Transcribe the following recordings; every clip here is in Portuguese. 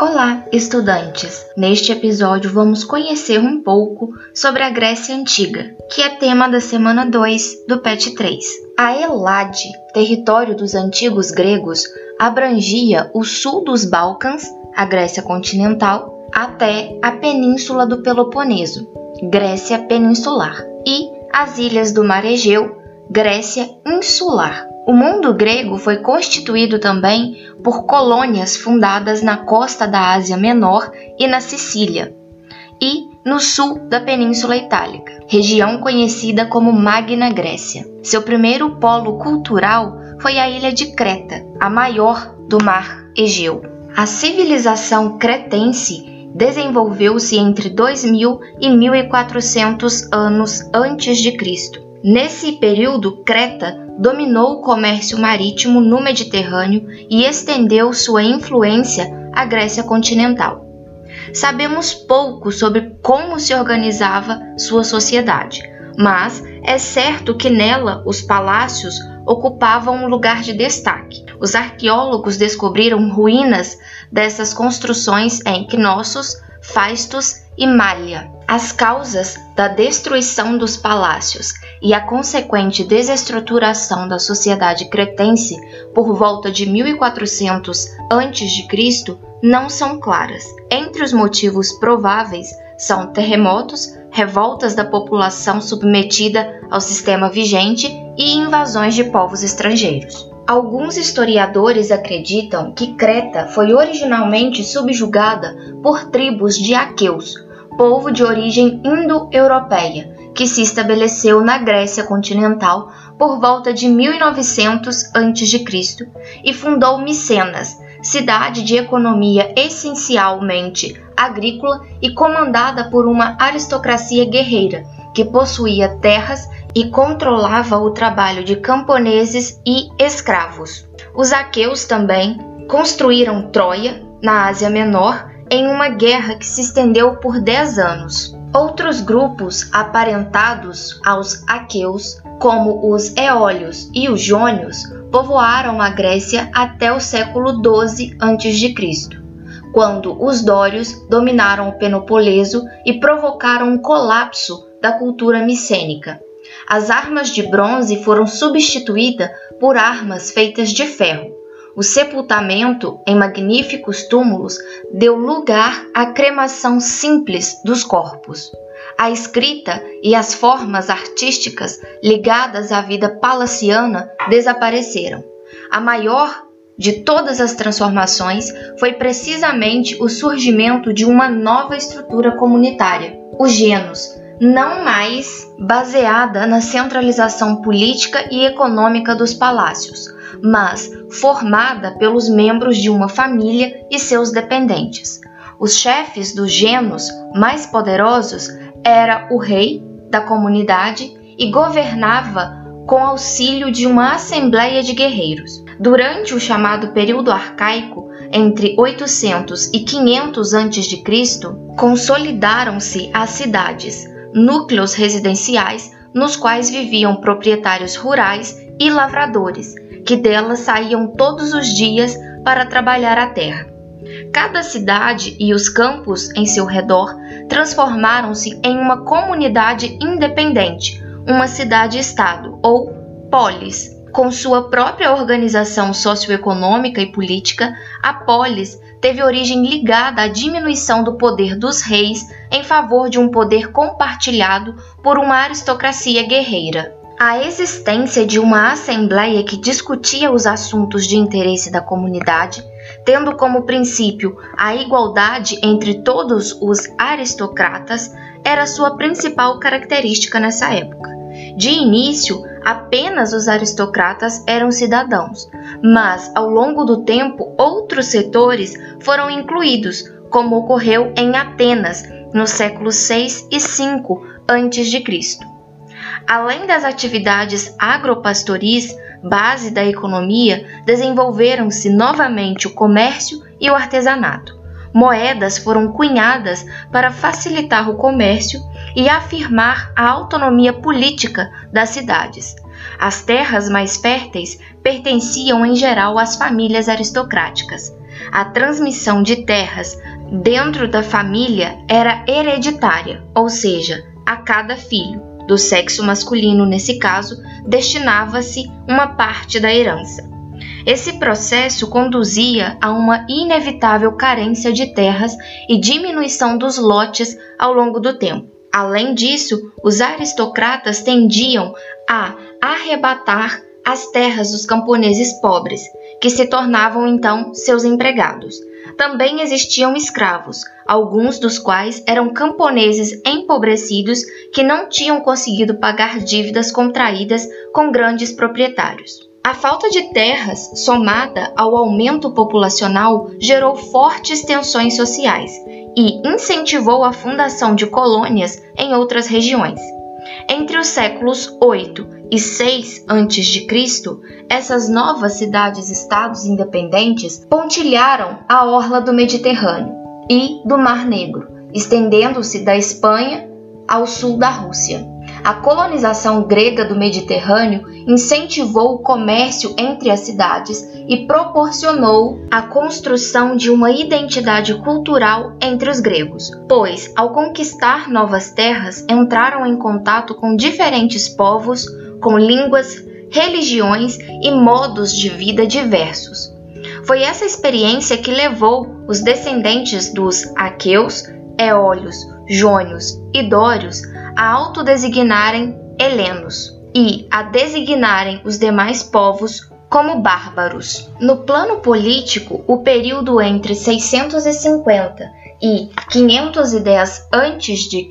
Olá, estudantes! Neste episódio vamos conhecer um pouco sobre a Grécia Antiga, que é tema da semana 2 do PET 3. A Elade, território dos antigos gregos, abrangia o sul dos Balcãs, a Grécia continental, até a península do Peloponeso, Grécia peninsular, e as ilhas do Mar Egeu, Grécia insular. O mundo grego foi constituído também por colônias fundadas na costa da Ásia Menor e na Sicília, e no sul da Península Itálica, região conhecida como Magna Grécia. Seu primeiro polo cultural foi a ilha de Creta, a maior do mar Egeu. A civilização cretense desenvolveu-se entre 2000 e 1400 anos antes de Cristo. Nesse período, Creta dominou o comércio marítimo no Mediterrâneo e estendeu sua influência à Grécia continental. Sabemos pouco sobre como se organizava sua sociedade, mas é certo que nela os palácios ocupavam um lugar de destaque. Os arqueólogos descobriram ruínas dessas construções em Knossos, Faistos e Malha. As causas da destruição dos palácios e a consequente desestruturação da sociedade cretense por volta de 1400 a.C. não são claras. Entre os motivos prováveis são terremotos, revoltas da população submetida ao sistema vigente e invasões de povos estrangeiros. Alguns historiadores acreditam que Creta foi originalmente subjugada por tribos de aqueus, povo de origem indo-europeia, que se estabeleceu na Grécia continental por volta de 1900 a.C. e fundou Micenas, cidade de economia essencialmente agrícola e comandada por uma aristocracia guerreira que possuía terras e controlava o trabalho de camponeses e escravos. Os aqueus também construíram Troia, na Ásia Menor, em uma guerra que se estendeu por 10 anos. Outros grupos aparentados aos aqueus, como os eólios e os jônios, povoaram a Grécia até o século XII a.C., quando os dórios dominaram o Peloponeso e provocaram um colapso da cultura micênica. As armas de bronze foram substituídas por armas feitas de ferro. O sepultamento em magníficos túmulos deu lugar à cremação simples dos corpos. A escrita e as formas artísticas ligadas à vida palaciana desapareceram. A maior de todas as transformações foi precisamente o surgimento de uma nova estrutura comunitária, os genos, não mais baseada na centralização política e econômica dos palácios, mas formada pelos membros de uma família e seus dependentes. Os chefes dos genos mais poderosos era o rei da comunidade e governava com auxílio de uma assembleia de guerreiros. Durante o chamado período arcaico, entre 800 e 500 a.C., consolidaram-se as cidades, núcleos residenciais nos quais viviam proprietários rurais e lavradores, que delas saíam todos os dias para trabalhar a terra. Cada cidade e os campos em seu redor transformaram-se em uma comunidade independente, uma cidade-estado ou polis. Com sua própria organização socioeconômica e política, a polis teve origem ligada à diminuição do poder dos reis em favor de um poder compartilhado por uma aristocracia guerreira. A existência de uma assembleia que discutia os assuntos de interesse da comunidade, tendo como princípio a igualdade entre todos os aristocratas, era sua principal característica nessa época. De início, apenas os aristocratas eram cidadãos, mas ao longo do tempo outros setores foram incluídos, como ocorreu em Atenas nos séculos 6 e 5 a.C. Além das atividades agropastoris, base da economia, desenvolveram-se novamente o comércio e o artesanato. Moedas foram cunhadas para facilitar o comércio e afirmar a autonomia política das cidades. As terras mais férteis pertenciam em geral às famílias aristocráticas. a transmissão de terras dentro da família era hereditária, ou seja, a cada filho, do sexo masculino nesse caso, destinava-se uma parte da herança. Esse processo conduzia a uma inevitável carência de terras e diminuição dos lotes ao longo do tempo. Além disso, os aristocratas tendiam a arrebatar as terras dos camponeses pobres, que se tornavam então seus empregados. Também existiam escravos, alguns dos quais eram camponeses empobrecidos que não tinham conseguido pagar dívidas contraídas com grandes proprietários. A falta de terras, somada ao aumento populacional, gerou fortes tensões sociais e incentivou a fundação de colônias em outras regiões. Entre os séculos 8 e 6 a.C., essas novas cidades-estados independentes pontilharam a orla do Mediterrâneo e do Mar Negro, estendendo-se da Espanha ao sul da Rússia. A colonização grega do Mediterrâneo incentivou o comércio entre as cidades e proporcionou a construção de uma identidade cultural entre os gregos, pois, ao conquistar novas terras, entraram em contato com diferentes povos, com línguas, religiões e modos de vida diversos. Foi essa experiência que levou os descendentes dos aqueus, eólios, jônios e dórios a autodesignarem helenos e a designarem os demais povos como bárbaros. No plano político, o período entre 650 e 510 a.C.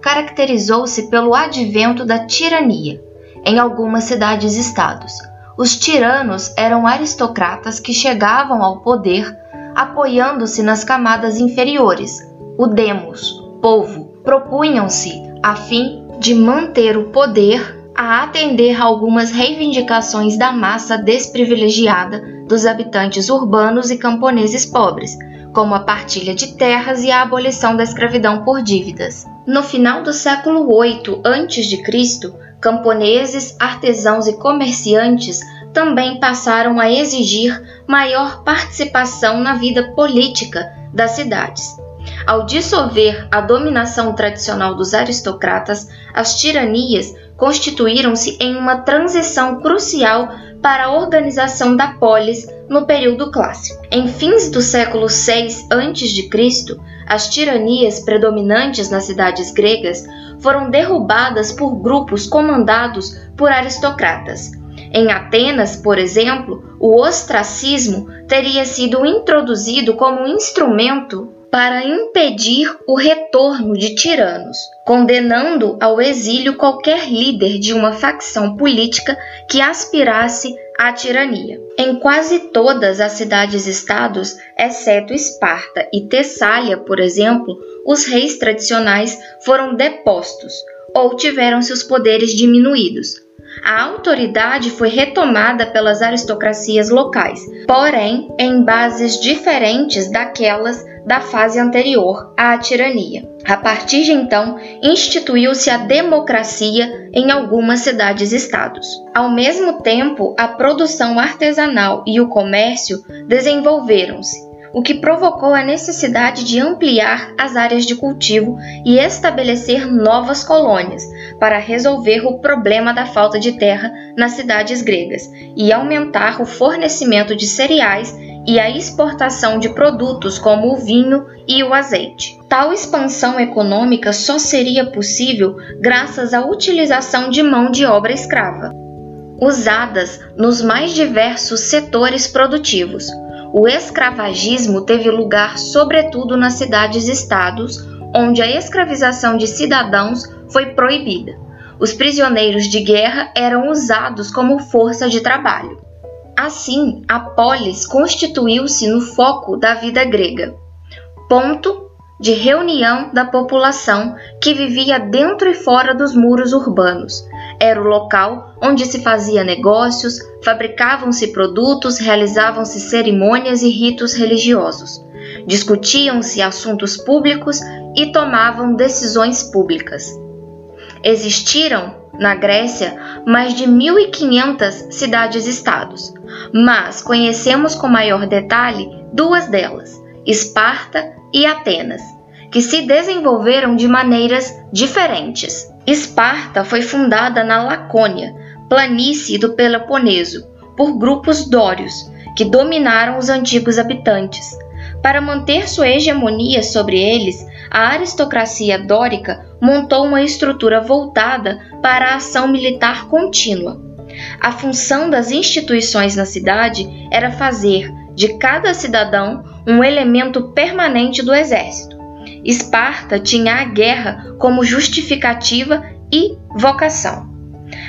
caracterizou-se pelo advento da tirania em algumas cidades-estados. Os tiranos eram aristocratas que chegavam ao poder apoiando-se nas camadas inferiores, o demos, povo, propunham-se a fim de manter o poder a atender a algumas reivindicações da massa desprivilegiada dos habitantes urbanos e camponeses pobres, como a partilha de terras e a abolição da escravidão por dívidas. No final do século 8 a.C., camponeses, artesãos e comerciantes também passaram a exigir maior participação na vida política das cidades. Ao dissolver a dominação tradicional dos aristocratas, as tiranias constituíram-se em uma transição crucial para a organização da polis no período clássico. Em fins do século VI a.C., as tiranias predominantes nas cidades gregas foram derrubadas por grupos comandados por aristocratas. Em Atenas, por exemplo, o ostracismo teria sido introduzido como instrumento para impedir o retorno de tiranos, condenando ao exílio qualquer líder de uma facção política que aspirasse à tirania. Em quase todas as cidades-estados, exceto Esparta e Tessália, por exemplo, os reis tradicionais foram depostos ou tiveram seus poderes diminuídos. A autoridade foi retomada pelas aristocracias locais, porém em bases diferentes daquelas da fase anterior à tirania. A partir de então, instituiu-se a democracia em algumas cidades-estados. Ao mesmo tempo, a produção artesanal e o comércio desenvolveram-se, o que provocou a necessidade de ampliar as áreas de cultivo e estabelecer novas colônias para resolver o problema da falta de terra nas cidades gregas e aumentar o fornecimento de cereais e a exportação de produtos como o vinho e o azeite. Tal expansão econômica só seria possível graças à utilização de mão de obra escrava, usadas nos mais diversos setores produtivos. O escravagismo teve lugar sobretudo nas cidades-estados, onde a escravização de cidadãos foi proibida. Os prisioneiros de guerra eram usados como força de trabalho. Assim, a polis constituiu-se no foco da vida grega, ponto de reunião da população que vivia dentro e fora dos muros urbanos. Era o local onde se fazia negócios, fabricavam-se produtos, realizavam-se cerimônias e ritos religiosos. Discutiam-se assuntos públicos e tomavam decisões públicas. Existiram na Grécia, mais de 1.500 cidades-estados, mas conhecemos com maior detalhe duas delas, Esparta e Atenas, que se desenvolveram de maneiras diferentes. Esparta foi fundada na Lacônia, planície do Peloponeso, por grupos dórios, que dominaram os antigos habitantes. Para manter sua hegemonia sobre eles, a aristocracia dórica montou uma estrutura voltada para a ação militar contínua. A função das instituições na cidade era fazer de cada cidadão um elemento permanente do exército. Esparta tinha a guerra como justificativa e vocação.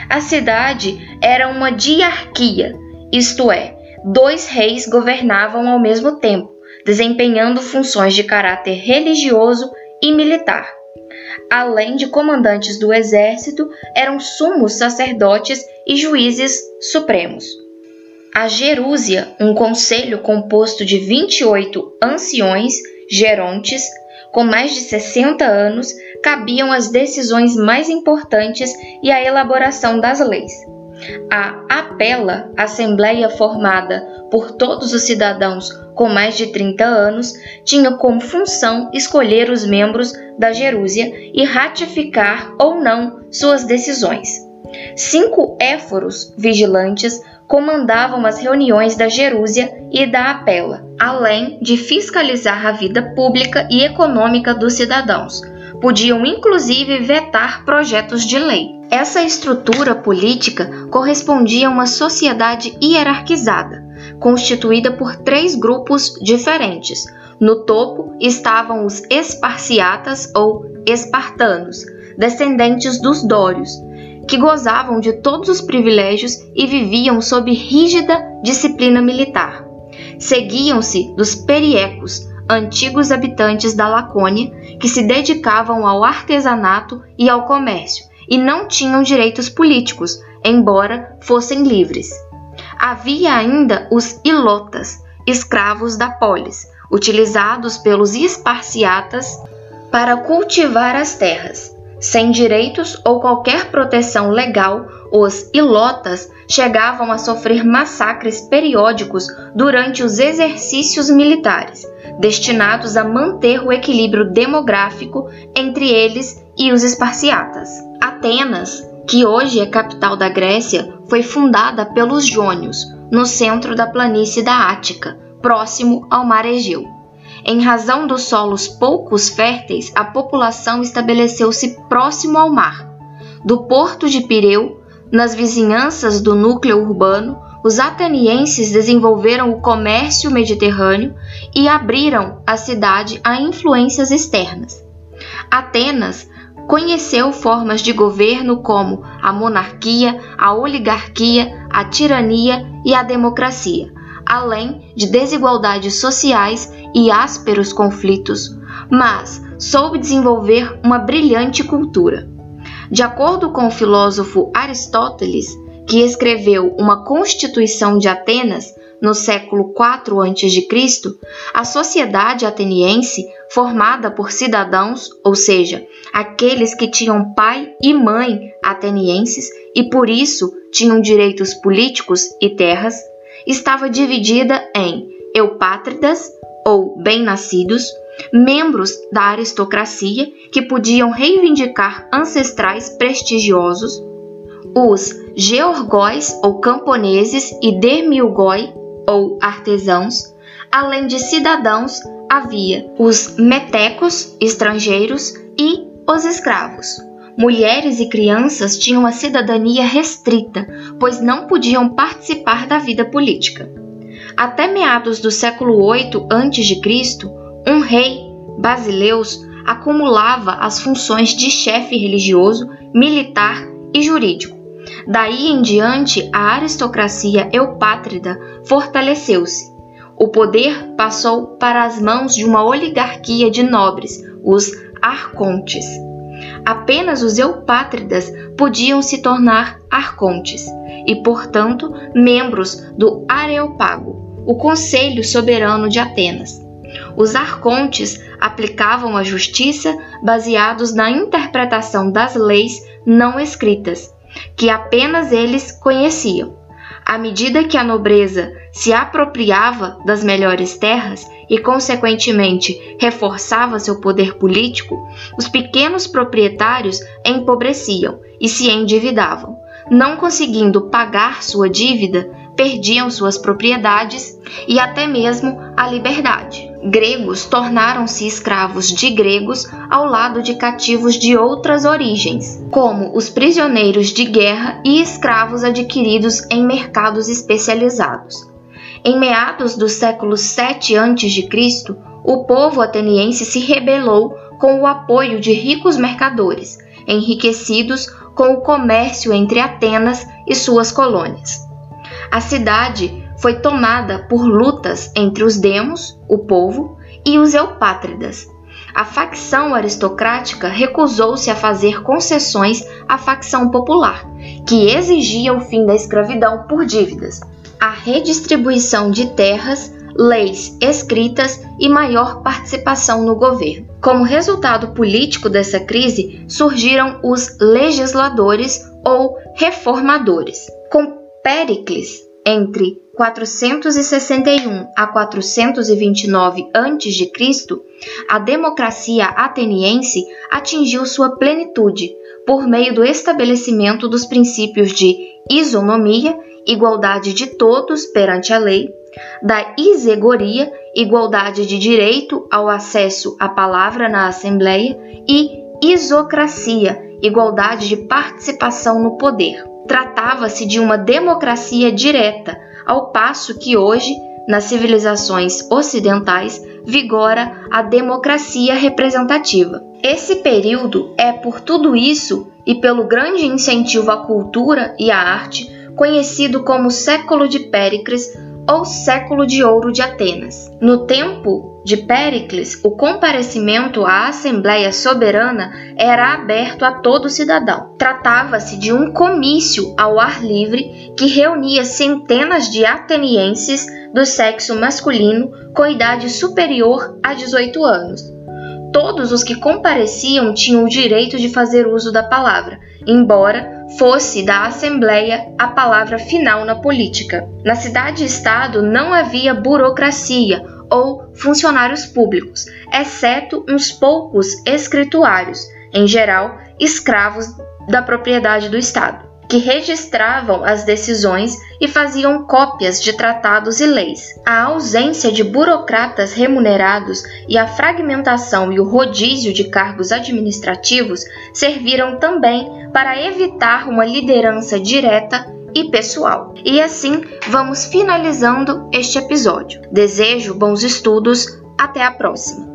A cidade era uma diarquia, isto é, dois reis governavam ao mesmo tempo, desempenhando funções de caráter religioso e militar. Além de comandantes do exército, eram sumos sacerdotes e juízes supremos. A Gerúsia, um conselho composto de 28 anciões, gerontes, com mais de 60 anos, cabiam as decisões mais importantes e a elaboração das leis. A Apela, assembleia formada por todos os cidadãos com mais de 30 anos, tinha como função escolher os membros da Gerúsia e ratificar ou não suas decisões. Cinco éforos vigilantes comandavam as reuniões da Gerúsia e da Apela, além de fiscalizar a vida pública e econômica dos cidadãos. Podiam inclusive vetar projetos de lei. Essa estrutura política correspondia a uma sociedade hierarquizada, constituída por três grupos diferentes. No topo estavam os esparciatas ou espartanos, descendentes dos dórios, que gozavam de todos os privilégios e viviam sob rígida disciplina militar. Seguiam-se dos periecos, antigos habitantes da Lacônia, que se dedicavam ao artesanato e ao comércio e não tinham direitos políticos, embora fossem livres. Havia ainda os ilotas, escravos da polis, utilizados pelos esparciatas para cultivar as terras. Sem direitos ou qualquer proteção legal, os ilotas chegavam a sofrer massacres periódicos durante os exercícios militares, destinados a manter o equilíbrio demográfico entre eles e os esparciatas. Atenas, que hoje é capital da Grécia, foi fundada pelos jônios, no centro da planície da Ática, próximo ao mar Egeu. Em razão dos solos poucos férteis, a população estabeleceu-se próximo ao mar. Do porto de Pireu, nas vizinhanças do núcleo urbano, os atenienses desenvolveram o comércio mediterrâneo e abriram a cidade a influências externas. Atenas conheceu formas de governo como a monarquia, a oligarquia, a tirania e a democracia, além de desigualdades sociais e ásperos conflitos, mas soube desenvolver uma brilhante cultura. De acordo com o filósofo Aristóteles, que escreveu uma Constituição de Atenas no século IV a.C., a sociedade ateniense, formada por cidadãos, ou seja, aqueles que tinham pai e mãe atenienses e por isso tinham direitos políticos e terras, estava dividida em eupátridas, ou bem-nascidos, membros da aristocracia que podiam reivindicar ancestrais prestigiosos, os georgóis ou camponeses e demilgói ou artesãos, além de cidadãos, havia os metecos estrangeiros e os escravos. Mulheres e crianças tinham a cidadania restrita, pois não podiam participar da vida política. Até meados do século VIII a.C., um rei, Basileus, acumulava as funções de chefe religioso, militar e jurídico. Daí em diante, a aristocracia eupátrida fortaleceu-se. O poder passou para as mãos de uma oligarquia de nobres, os arcontes. Apenas os eupátridas podiam se tornar arcontes e, portanto, membros do Areopago, o Conselho Soberano de Atenas. Os arcontes aplicavam a justiça baseados na interpretação das leis não escritas, que apenas eles conheciam. À medida que a nobreza se apropriava das melhores terras e, consequentemente, reforçava seu poder político, os pequenos proprietários empobreciam e se endividavam. Não conseguindo pagar sua dívida, perdiam suas propriedades e até mesmo a liberdade. Gregos tornaram-se escravos de gregos ao lado de cativos de outras origens, como os prisioneiros de guerra e escravos adquiridos em mercados especializados. Em meados do século 7 a.C., o povo ateniense se rebelou com o apoio de ricos mercadores, enriquecidos com o comércio entre Atenas e suas colônias. A cidade foi tomada por lutas entre os demos, o povo, e os eupátridas. A facção aristocrática recusou-se a fazer concessões à facção popular, que exigia o fim da escravidão por dívidas, a redistribuição de terras, leis escritas e maior participação no governo. Como resultado político dessa crise, surgiram os legisladores ou reformadores. Com Péricles, entre 461 a 429 a.C., a democracia ateniense atingiu sua plenitude por meio do estabelecimento dos princípios de isonomia, igualdade de todos perante a lei, da isegoria, igualdade de direito ao acesso à palavra na assembleia e isocracia, igualdade de participação no poder. Tratava-se de uma democracia direta, ao passo que hoje, nas civilizações ocidentais, vigora a democracia representativa. Esse período é, por tudo isso e pelo grande incentivo à cultura e à arte, conhecido como século de Péricles ou século de ouro de Atenas. No tempo de Péricles, o comparecimento à Assembleia Soberana era aberto a todo cidadão. Tratava-se de um comício ao ar livre que reunia centenas de atenienses do sexo masculino com idade superior a 18 anos. Todos os que compareciam tinham o direito de fazer uso da palavra, embora fosse da Assembleia a palavra final na política. Na cidade-estado não havia burocracia ou funcionários públicos, exceto uns poucos escrituários, em geral escravos da propriedade do Estado que registravam as decisões e faziam cópias de tratados e leis. A ausência de burocratas remunerados e a fragmentação e o rodízio de cargos administrativos serviram também para evitar uma liderança direta e pessoal. E assim vamos finalizando este episódio. Desejo bons estudos, até a próxima!